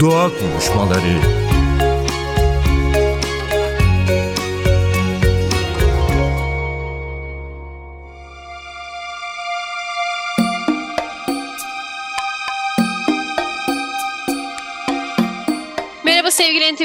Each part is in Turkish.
Doğa Konuşmaları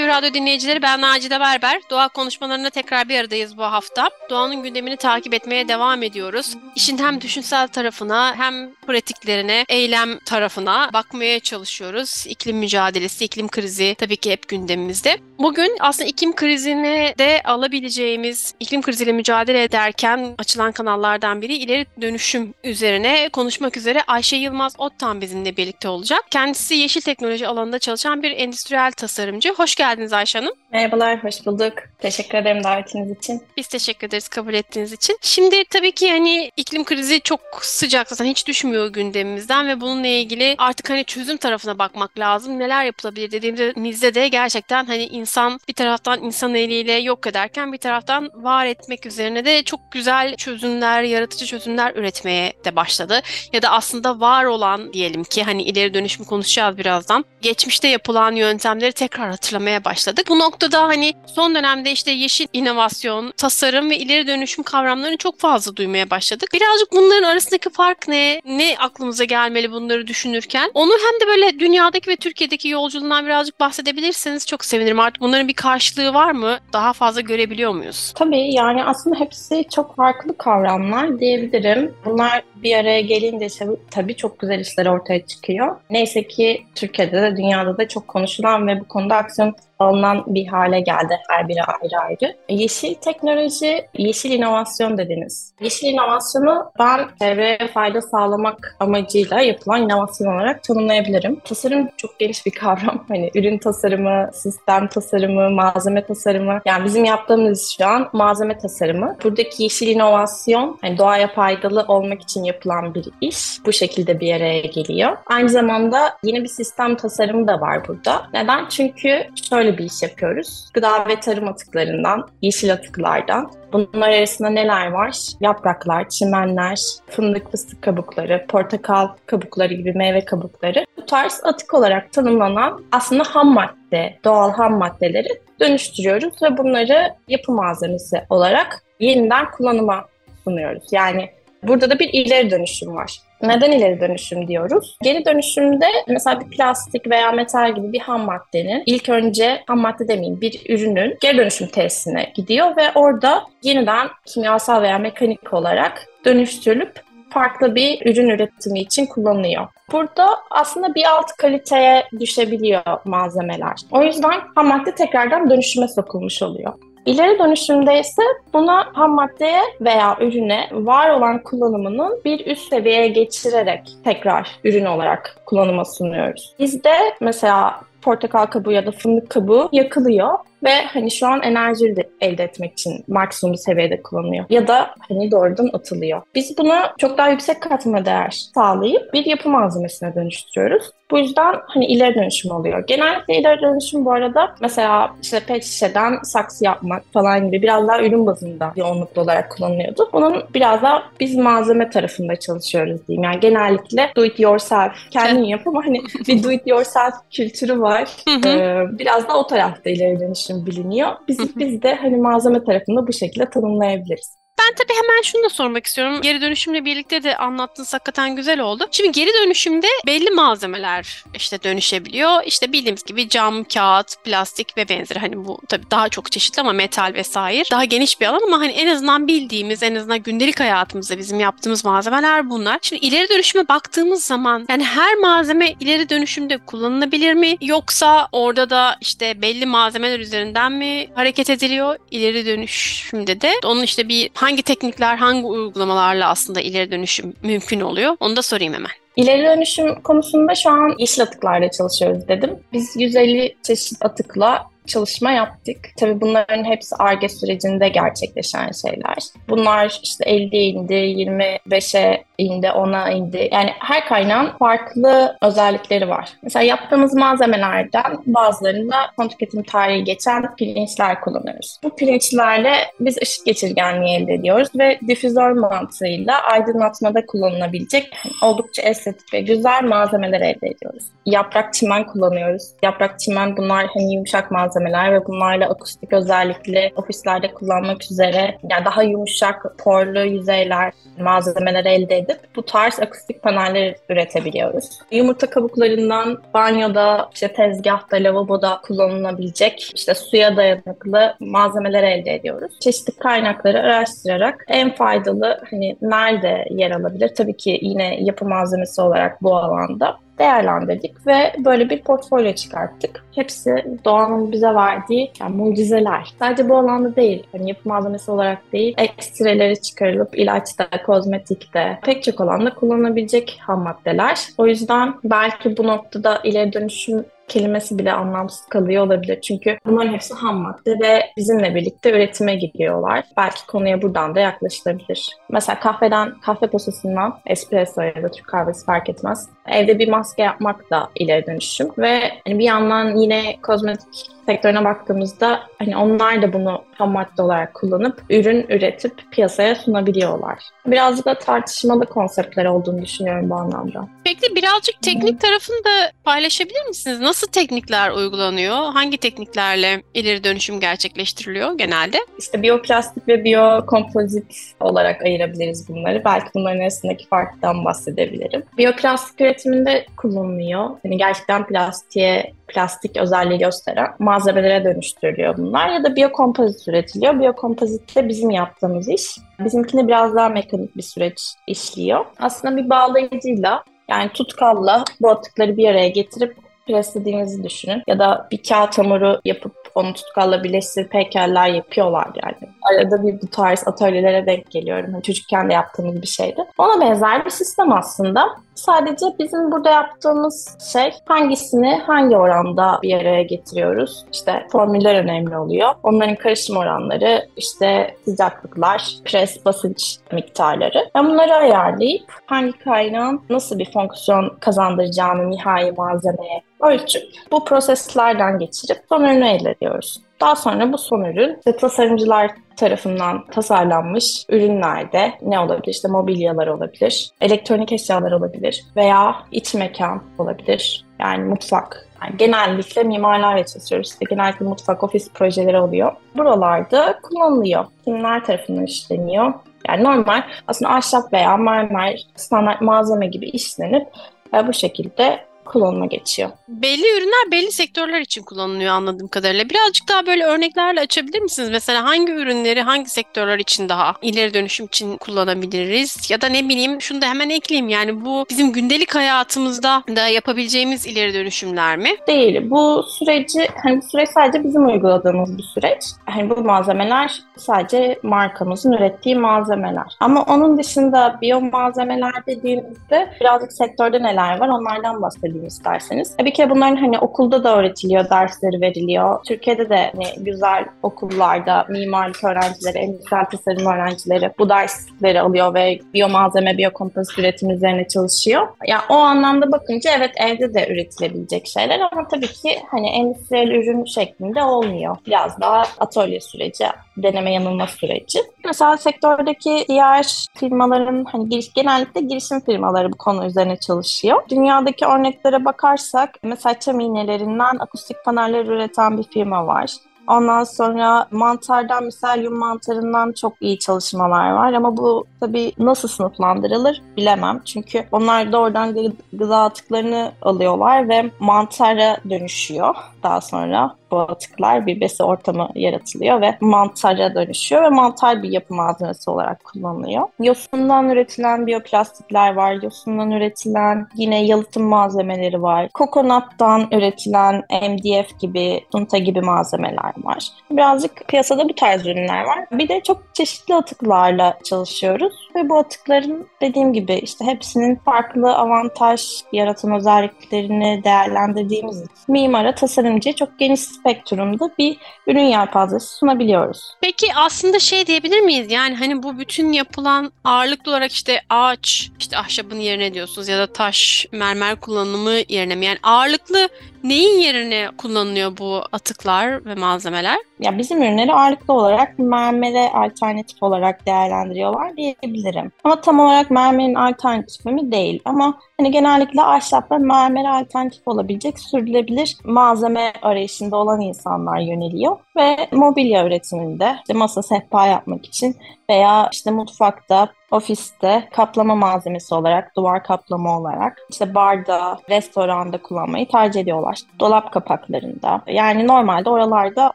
Radyo dinleyicileri ben Nacide Berber. Doğa konuşmalarına tekrar bir aradayız bu hafta. Doğanın gündemini takip etmeye devam ediyoruz. İşin hem düşünsel tarafına hem pratiklerine, eylem tarafına bakmaya çalışıyoruz. İklim mücadelesi, iklim krizi tabii ki hep gündemimizde. Bugün aslında iklim krizine de alabileceğimiz, iklim kriziyle mücadele ederken açılan kanallardan biri ileri dönüşüm üzerine konuşmak üzere Ayşe Yılmaz Ottan bizimle birlikte olacak. Kendisi yeşil teknoloji alanında çalışan bir endüstriyel tasarımcı. Hoş geldiniz Ayşe Hanım. Merhabalar, hoş bulduk. Teşekkür ederim davetiniz için. Biz teşekkür ederiz kabul ettiğiniz için. Şimdi tabii ki hani iklim krizi çok sıcak zaten hiç düşmüyor gündemimizden ve bununla ilgili artık hani çözüm tarafına bakmak lazım. Neler yapılabilir dediğimizde de gerçekten hani insan bir taraftan insan eliyle yok ederken bir taraftan var etmek üzerine de çok güzel çözümler, yaratıcı çözümler üretmeye de başladı. Ya da aslında var olan diyelim ki hani ileri dönüşümü konuşacağız birazdan. Geçmişte yapılan yöntemleri tekrar hatırlamaya başladık. Bu noktada hani son dönemde işte yeşil inovasyon, tasarım ve ileri dönüşüm kavramlarını çok fazla duymaya başladık. Birazcık bunların arasındaki fark ne? Ne aklımıza gelmeli bunları düşünürken? Onu hem de böyle dünyadaki ve Türkiye'deki yolculuğundan birazcık bahsedebilirseniz çok sevinirim. Artık bunların bir karşılığı var mı? Daha fazla görebiliyor muyuz? Tabii yani aslında hepsi çok farklı kavramlar diyebilirim. Bunlar bir araya gelince tabii çok güzel işler ortaya çıkıyor. Neyse ki Türkiye'de de dünyada da çok konuşulan ve bu konuda aksiyon alınan bir hale geldi her biri ayrı ayrı. Yeşil teknoloji, yeşil inovasyon dediniz. Yeşil inovasyonu ben çevreye fayda sağlamak amacıyla yapılan inovasyon olarak tanımlayabilirim. Tasarım çok geniş bir kavram. Hani ürün tasarımı, sistem tasarımı, malzeme tasarımı. Yani bizim yaptığımız şu an malzeme tasarımı. Buradaki yeşil inovasyon hani doğaya faydalı olmak için yapılan bir iş. Bu şekilde bir araya geliyor. Aynı zamanda yeni bir sistem tasarımı da var burada. Neden? Çünkü şöyle bir iş yapıyoruz. Gıda ve tarım atıklarından, yeşil atıklardan. Bunlar arasında neler var? Yapraklar, çimenler, fındık fıstık kabukları, portakal kabukları gibi meyve kabukları. Bu tarz atık olarak tanımlanan aslında ham madde, doğal ham maddeleri dönüştürüyoruz ve bunları yapı malzemesi olarak yeniden kullanıma sunuyoruz. Yani burada da bir ileri dönüşüm var. Neden ileri dönüşüm diyoruz? Geri dönüşümde mesela bir plastik veya metal gibi bir ham maddenin ilk önce ham madde demeyeyim bir ürünün geri dönüşüm tesisine gidiyor ve orada yeniden kimyasal veya mekanik olarak dönüştürülüp farklı bir ürün üretimi için kullanılıyor. Burada aslında bir alt kaliteye düşebiliyor malzemeler. O yüzden ham madde tekrardan dönüşüme sokulmuş oluyor. İleri dönüşümde ise buna ham maddeye veya ürüne var olan kullanımının bir üst seviyeye geçirerek tekrar ürün olarak kullanıma sunuyoruz. Bizde mesela portakal kabuğu ya da fındık kabuğu yakılıyor ve hani şu an enerji elde etmek için maksimum seviyede kullanılıyor. Ya da hani doğrudan atılıyor. Biz bunu çok daha yüksek katma değer sağlayıp bir yapı malzemesine dönüştürüyoruz. Bu yüzden hani ileri dönüşüm oluyor. Genellikle ileri dönüşüm bu arada mesela işte pet şişeden saksı yapmak falan gibi biraz daha ürün bazında yoğunluklu olarak kullanılıyordu. Bunun biraz daha biz malzeme tarafında çalışıyoruz diyeyim. Yani genellikle do it yourself kendin yap ama hani bir do it yourself kültürü var. ee, biraz da o tarafta ileri dönüşüm biliniyor. Biz, biz de hani malzeme tarafında bu şekilde tanımlayabiliriz. Ben tabii hemen şunu da sormak istiyorum. Geri dönüşümle birlikte de anlattığınız hakikaten güzel oldu. Şimdi geri dönüşümde belli malzemeler işte dönüşebiliyor. İşte bildiğimiz gibi cam, kağıt, plastik ve benzeri. Hani bu tabii daha çok çeşitli ama metal vesaire. Daha geniş bir alan ama hani en azından bildiğimiz, en azından gündelik hayatımızda bizim yaptığımız malzemeler bunlar. Şimdi ileri dönüşüme baktığımız zaman yani her malzeme ileri dönüşümde kullanılabilir mi? Yoksa orada da işte belli malzemeler üzerinden mi hareket ediliyor? İleri dönüşümde de onun işte bir hangi teknikler, hangi uygulamalarla aslında ileri dönüşüm mümkün oluyor? Onu da sorayım hemen. İleri dönüşüm konusunda şu an yeşil atıklarla çalışıyoruz dedim. Biz 150 çeşit atıkla çalışma yaptık. Tabii bunların hepsi ARGE sürecinde gerçekleşen şeyler. Bunlar işte 50'ye indi, 25'e indi, 10'a indi. Yani her kaynağın farklı özellikleri var. Mesela yaptığımız malzemelerden bazılarında son tüketim tarihi geçen pirinçler kullanıyoruz. Bu pirinçlerle biz ışık geçirgenliği elde ediyoruz ve difüzör mantığıyla aydınlatmada kullanılabilecek oldukça estetik ve güzel malzemeler elde ediyoruz. Yaprak çimen kullanıyoruz. Yaprak çimen bunlar hani yumuşak malzemeler ve bunlarla akustik özellikli ofislerde kullanmak üzere yani daha yumuşak porlu yüzeyler malzemeler elde edip bu tarz akustik paneller üretebiliyoruz. Yumurta kabuklarından banyoda, işte tezgahta, lavaboda kullanılabilecek işte suya dayanıklı malzemeler elde ediyoruz. Çeşitli kaynakları araştırarak en faydalı hani nerede yer alabilir? Tabii ki yine yapı malzemesi olarak bu alanda değerlendirdik ve böyle bir portfolyo çıkarttık. Hepsi doğanın bize verdiği yani mucizeler. Sadece bu alanda değil, hani yapı malzemesi olarak değil, ekstreleri çıkarılıp ilaçta, kozmetikte, pek çok alanda kullanılabilecek ham maddeler. O yüzden belki bu noktada ileri dönüşüm kelimesi bile anlamsız kalıyor olabilir. Çünkü bunların hepsi ham madde ve bizimle birlikte üretime gidiyorlar. Belki konuya buradan da yaklaşılabilir. Mesela kahveden, kahve posasından espresso ya da Türk kahvesi fark etmez. Evde bir maske yapmak da ileri dönüşüm ve hani bir yandan yine kozmetik sektörüne baktığımızda hani onlar da bunu ham madde olarak kullanıp ürün üretip piyasaya sunabiliyorlar. Birazcık da tartışmalı konseptler olduğunu düşünüyorum bu anlamda. Peki birazcık teknik tarafını da paylaşabilir misiniz? Nasıl teknikler uygulanıyor? Hangi tekniklerle ileri dönüşüm gerçekleştiriliyor genelde? İşte biyoplastik ve biyokompozit olarak ayırabiliriz bunları. Belki bunların arasındaki farktan bahsedebilirim. Biyoplastik üretiminde kullanılıyor. Yani gerçekten plastiğe plastik özelliği gösteren malzemelere dönüştürülüyor bunlar ya da biyokompozit üretiliyor. Biyokompozit de bizim yaptığımız iş. Bizimkine biraz daha mekanik bir süreç işliyor. Aslında bir bağlayıcıyla yani tutkalla bu atıkları bir araya getirip preslediğinizi düşünün. Ya da bir kağıt hamuru yapıp onu tutkalla birleştirip heykeller yapıyorlar yani. Arada bir bu tarz atölyelere denk geliyorum. Yani çocukken de yaptığımız bir şeydi. Ona benzer bir sistem aslında. Sadece bizim burada yaptığımız şey hangisini hangi oranda bir araya getiriyoruz. İşte formüller önemli oluyor. Onların karışım oranları, işte sıcaklıklar, pres basınç miktarları. Ben bunları ayarlayıp hangi kaynağın nasıl bir fonksiyon kazandıracağını nihai malzemeye ölçüp bu proseslerden geçirip son ürünü elde ediyoruz. Daha sonra bu son ürün işte tasarımcılar tarafından tasarlanmış ürünlerde ne olabilir? İşte mobilyalar olabilir, elektronik eşyalar olabilir veya iç mekan olabilir. Yani mutfak. Yani genellikle mimarlarla çalışıyoruz. İşte genellikle mutfak, ofis projeleri oluyor. Buralarda kullanılıyor. Kimler tarafından işleniyor? Yani normal aslında ahşap veya mermer standart malzeme gibi işlenip e, bu şekilde kullanıma geçiyor. Belli ürünler belli sektörler için kullanılıyor anladığım kadarıyla. Birazcık daha böyle örneklerle açabilir misiniz? Mesela hangi ürünleri hangi sektörler için daha ileri dönüşüm için kullanabiliriz? Ya da ne bileyim şunu da hemen ekleyeyim yani bu bizim gündelik hayatımızda da yapabileceğimiz ileri dönüşümler mi? Değil. Bu süreci hani süreç sadece bizim uyguladığımız bir süreç. Hani bu malzemeler sadece markamızın ürettiği malzemeler. Ama onun dışında biyo malzemeler dediğimizde birazcık sektörde neler var onlardan bahsedeyim bahsedeyim isterseniz. Bir kere bunların hani okulda da öğretiliyor, dersleri veriliyor. Türkiye'de de hani güzel okullarda mimarlık öğrencileri, endüstriyel tasarım öğrencileri bu dersleri alıyor ve biyomalzeme, biyokompozit üretim üzerine çalışıyor. Ya yani o anlamda bakınca evet evde de üretilebilecek şeyler ama tabii ki hani endüstriyel ürün şeklinde olmuyor. Biraz daha atölye süreci, deneme yanılma süreci. Mesela sektördeki diğer firmaların hani giriş, genellikle girişim firmaları bu konu üzerine çalışıyor. Dünyadaki örneklere bakarsak mesela çam iğnelerinden akustik paneller üreten bir firma var. Ondan sonra mantardan, miselyum mantarından çok iyi çalışmalar var ama bu tabii nasıl sınıflandırılır bilemem. Çünkü onlar doğrudan gıda atıklarını alıyorlar ve mantara dönüşüyor daha sonra bu atıklar bir besi ortamı yaratılıyor ve mantara dönüşüyor ve mantar bir yapı malzemesi olarak kullanılıyor. Yosundan üretilen biyoplastikler var. Yosundan üretilen yine yalıtım malzemeleri var. Kokonattan üretilen MDF gibi, sunta gibi malzemeler var. Birazcık piyasada bu tarz ürünler var. Bir de çok çeşitli atıklarla çalışıyoruz ve bu atıkların dediğim gibi işte hepsinin farklı avantaj yaratan özelliklerini değerlendirdiğimiz mimara, tasarımcıya çok geniş spektrumda bir ürün yelpazesi sunabiliyoruz. Peki aslında şey diyebilir miyiz? Yani hani bu bütün yapılan ağırlıklı olarak işte ağaç, işte ahşabın yerine diyorsunuz ya da taş, mermer kullanımı yerine mi? Yani ağırlıklı neyin yerine kullanılıyor bu atıklar ve malzemeler? Ya bizim ürünleri ağırlıklı olarak mermere alternatif olarak değerlendiriyorlar diyebilirim. Ama tam olarak mermerin alternatifi mi değil. Ama hani genellikle ahşap ve mermere alternatif olabilecek sürdürülebilir malzeme arayışında olan insanlar yöneliyor. Ve mobilya üretiminde işte masa sehpa yapmak için veya işte mutfakta, ofiste kaplama malzemesi olarak, duvar kaplama olarak, işte barda, restoranda kullanmayı tercih ediyorlar. Dolap kapaklarında. Yani normalde oralarda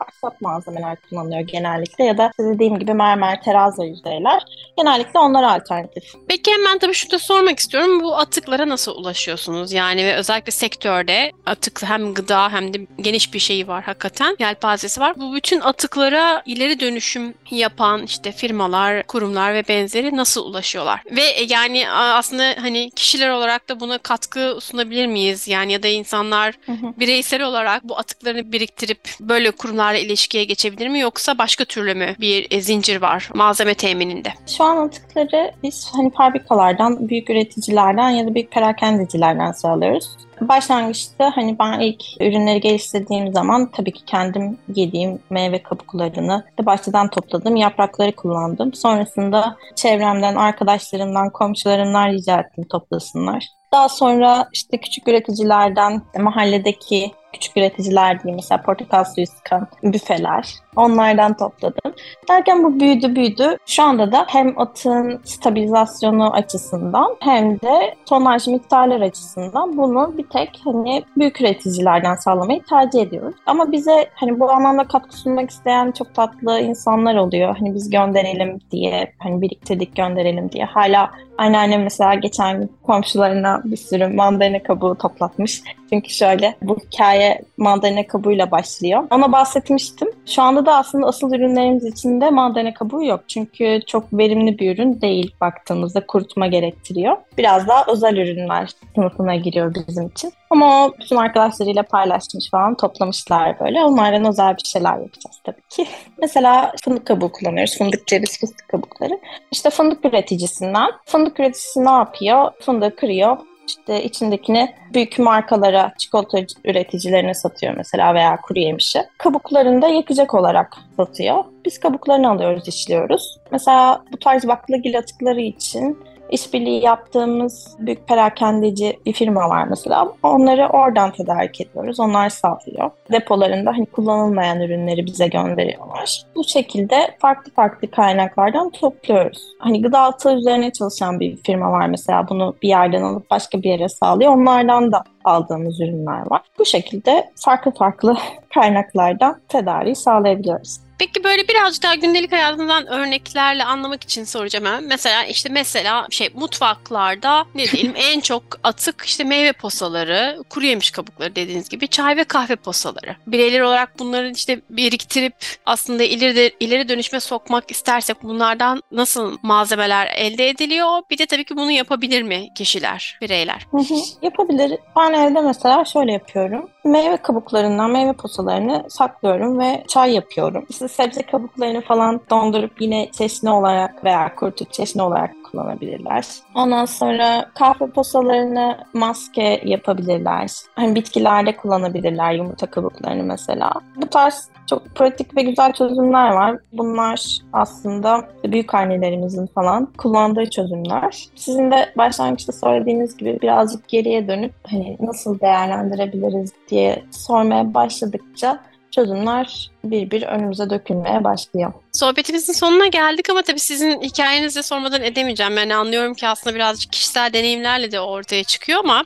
ahşap malzemeler kullanılıyor genellikle ya da dediğim gibi mermer, terazi yüzeyler. Genellikle onlar alternatif. Peki hemen tabii şunu da sormak istiyorum. Bu atıklara nasıl ulaşıyorsunuz? Yani ve özellikle sektörde atık hem gıda hem de geniş bir şeyi var hakikaten. Yelpazesi var. Bu bütün atıklara ileri dönüşüm yapan işte firmalar, kurumlar ve benzeri nasıl ulaşıyorlar? Ve yani aslında hani kişiler olarak da buna katkı sunabilir miyiz? Yani ya da insanlar hı hı. bireysel olarak bu atıklarını biriktirip böyle kurumlarla ilişkiye geçebilir mi? Yoksa başka türlü mü bir e, zincir var malzeme temininde? Şu an atıkları biz hani fabrikalardan, büyük üreticilerden ya da büyük perakendecilerden sağlıyoruz. Başlangıçta hani ben ilk ürünleri geliştirdiğim zaman tabii ki kendim yediğim meyve kabuklarını de bahçeden topladım, yaprakları kullandım. Sonrasında çevremden, arkadaşlarımdan, komşularımdan rica ettim toplasınlar. Daha sonra işte küçük üreticilerden, mahalledeki küçük üreticiler diyeyim mesela portakal suyu sıkan büfeler. Onlardan topladım. Derken bu büyüdü büyüdü. Şu anda da hem atın stabilizasyonu açısından hem de tonaj miktarlar açısından bunu bir tek hani büyük üreticilerden sağlamayı tercih ediyoruz. Ama bize hani bu anlamda katkı sunmak isteyen çok tatlı insanlar oluyor. Hani biz gönderelim diye, hani biriktirdik gönderelim diye. Hala anneannem mesela geçen gün komşularına bir sürü mandalina kabuğu toplatmış. Çünkü şöyle bu hikaye mandalina kabuğuyla başlıyor. Ona bahsetmiştim. Şu anda da aslında asıl ürünlerimiz içinde mandalina kabuğu yok. Çünkü çok verimli bir ürün değil baktığımızda kurutma gerektiriyor. Biraz daha özel ürünler sınıfına giriyor bizim için. Ama o bütün arkadaşlarıyla paylaşmış falan toplamışlar böyle. Onlardan özel bir şeyler yapacağız tabii ki. Mesela fındık kabuğu kullanıyoruz. Fındık ceviz fıstık kabukları. İşte fındık üreticisinden. Fındık üreticisi ne yapıyor? Fındığı kırıyor işte içindekini büyük markalara, çikolata üreticilerine satıyor mesela veya kuru yemişi. Kabuklarını da yakacak olarak satıyor. Biz kabuklarını alıyoruz, işliyoruz. Mesela bu tarz baklagil atıkları için işbirliği yaptığımız büyük perakendeci bir firma var mesela. Onları oradan tedarik ediyoruz. Onlar sağlıyor. Depolarında hani kullanılmayan ürünleri bize gönderiyorlar. Bu şekilde farklı farklı kaynaklardan topluyoruz. Hani gıda atığı üzerine çalışan bir firma var mesela. Bunu bir yerden alıp başka bir yere sağlıyor. Onlardan da aldığımız ürünler var. Bu şekilde farklı farklı kaynaklardan tedariği sağlayabiliyoruz. Peki böyle birazcık daha gündelik hayatından örneklerle anlamak için soracağım ben. Mesela işte mesela şey mutfaklarda ne diyelim en çok atık işte meyve posaları, kuru yemiş kabukları dediğiniz gibi çay ve kahve posaları. Bireyler olarak bunları işte biriktirip aslında ileri ileri dönüşme sokmak istersek bunlardan nasıl malzemeler elde ediliyor? Bir de tabii ki bunu yapabilir mi kişiler, bireyler? Hı hı, yapabilir. Ben evde mesela şöyle yapıyorum. Meyve kabuklarından meyve posalarını saklıyorum ve çay yapıyorum. İşte sebze kabuklarını falan dondurup yine çeşni olarak veya kurutup çeşni olarak kullanabilirler. Ondan sonra kahve posalarını maske yapabilirler. Hani bitkilerde kullanabilirler yumurta kabuklarını mesela. Bu tarz çok pratik ve güzel çözümler var. Bunlar aslında büyük annelerimizin falan kullandığı çözümler. Sizin de başlangıçta söylediğiniz gibi birazcık geriye dönüp hani nasıl değerlendirebiliriz diye sormaya başladıkça çözümler bir bir önümüze dökülmeye başlıyor. Sohbetimizin sonuna geldik ama tabii sizin hikayenizi sormadan edemeyeceğim. Yani anlıyorum ki aslında birazcık kişisel deneyimlerle de ortaya çıkıyor ama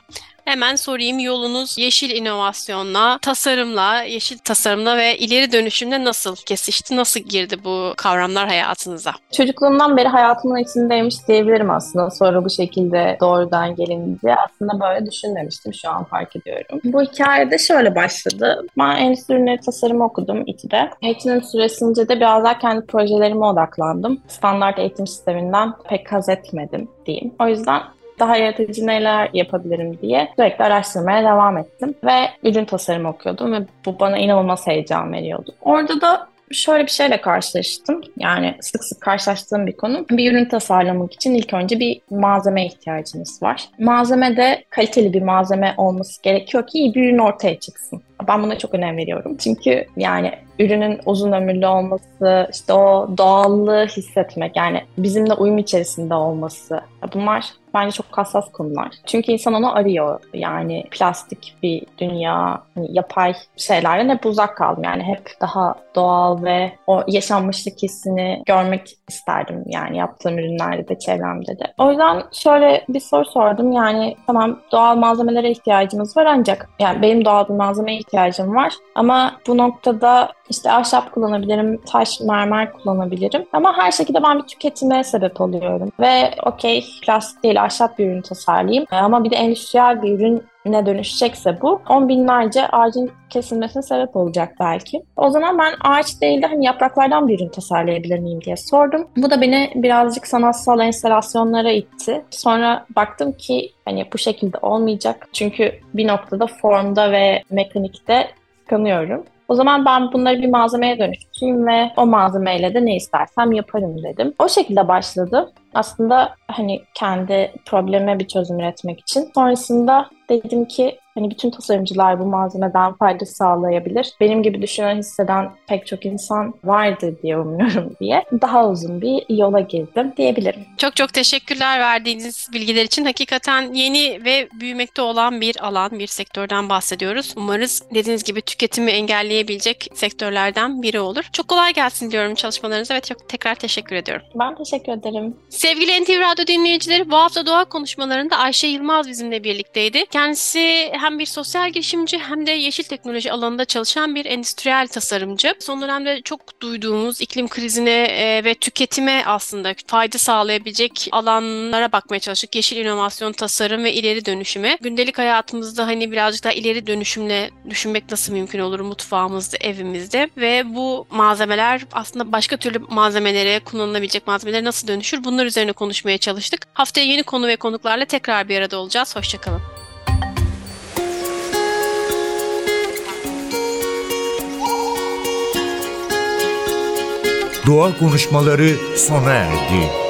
hemen sorayım yolunuz yeşil inovasyonla, tasarımla, yeşil tasarımla ve ileri dönüşümle nasıl kesişti? Nasıl girdi bu kavramlar hayatınıza? Çocukluğumdan beri hayatımın içindeymiş diyebilirim aslında. Sonra bu şekilde doğrudan gelince aslında böyle düşünmemiştim. Şu an fark ediyorum. Bu hikayede şöyle başladı. Ben endüstri ürünleri tasarımı okudum İTÜ'de. Eğitimim süresince de biraz daha kendi projelerime odaklandım. Standart eğitim sisteminden pek haz etmedim diyeyim. O yüzden daha yaratıcı neler yapabilirim diye sürekli araştırmaya devam ettim. Ve ürün tasarımı okuyordum ve bu bana inanılmaz heyecan veriyordu. Orada da şöyle bir şeyle karşılaştım. Yani sık sık karşılaştığım bir konu. Bir ürün tasarlamak için ilk önce bir malzeme ihtiyacınız var. Malzeme de kaliteli bir malzeme olması gerekiyor ki iyi bir ürün ortaya çıksın. Ben buna çok önem veriyorum. Çünkü yani ürünün uzun ömürlü olması, işte o doğallığı hissetmek yani bizimle uyum içerisinde olması. Bunlar bence çok hassas konular. Çünkü insan onu arıyor. Yani plastik bir dünya, hani yapay şeylerden hep uzak kaldım. Yani hep daha doğal ve o yaşanmışlık hissini görmek isterdim. Yani yaptığım ürünlerde de çevremde de. O yüzden şöyle bir soru sordum. Yani tamam doğal malzemelere ihtiyacımız var ancak yani benim doğal bir malzemeye ihtiyacım var. Ama bu noktada işte ahşap kullanabilirim, taş, mermer kullanabilirim. Ama her şekilde ben bir tüketime sebep oluyorum. Ve okey plastik değil ahşap bir ürün tasarlayayım. Ama bir de endüstriyel bir ürün ne dönüşecekse bu on binlerce ağacın kesilmesine sebep olacak belki. O zaman ben ağaç değil de hani yapraklardan bir ürün tasarlayabilir miyim diye sordum. Bu da beni birazcık sanatsal enstalasyonlara itti. Sonra baktım ki hani bu şekilde olmayacak. Çünkü bir noktada formda ve mekanikte tıkanıyorum. O zaman ben bunları bir malzemeye dönüştüreyim ve o malzemeyle de ne istersem yaparım dedim. O şekilde başladı. Aslında hani kendi probleme bir çözüm üretmek için. Sonrasında dedim ki hani bütün tasarımcılar bu malzemeden fayda sağlayabilir. Benim gibi düşünen, hisseden pek çok insan vardır diye umuyorum diye daha uzun bir yola girdim diyebilirim. Çok çok teşekkürler verdiğiniz bilgiler için. Hakikaten yeni ve büyümekte olan bir alan, bir sektörden bahsediyoruz. Umarız dediğiniz gibi tüketimi engelleyebilecek sektörlerden biri olur. Çok kolay gelsin diyorum çalışmalarınıza ve çok tekrar teşekkür ediyorum. Ben teşekkür ederim. Sevgili NTV Radyo dinleyicileri bu hafta doğa konuşmalarında Ayşe Yılmaz bizimle birlikteydi. Kendisi hem bir sosyal girişimci hem de yeşil teknoloji alanında çalışan bir endüstriyel tasarımcı. Son dönemde çok duyduğumuz iklim krizine e, ve tüketime aslında fayda sağlayabilecek alanlara bakmaya çalıştık. Yeşil inovasyon, tasarım ve ileri dönüşüme. Gündelik hayatımızda hani birazcık daha ileri dönüşümle düşünmek nasıl mümkün olur mutfağımızda, evimizde ve bu malzemeler aslında başka türlü malzemelere, kullanılabilecek malzemelere nasıl dönüşür? Bunlar üzerine konuşmaya çalıştık. Haftaya yeni konu ve konuklarla tekrar bir arada olacağız. Hoşçakalın. Doğa konuşmaları sona erdi.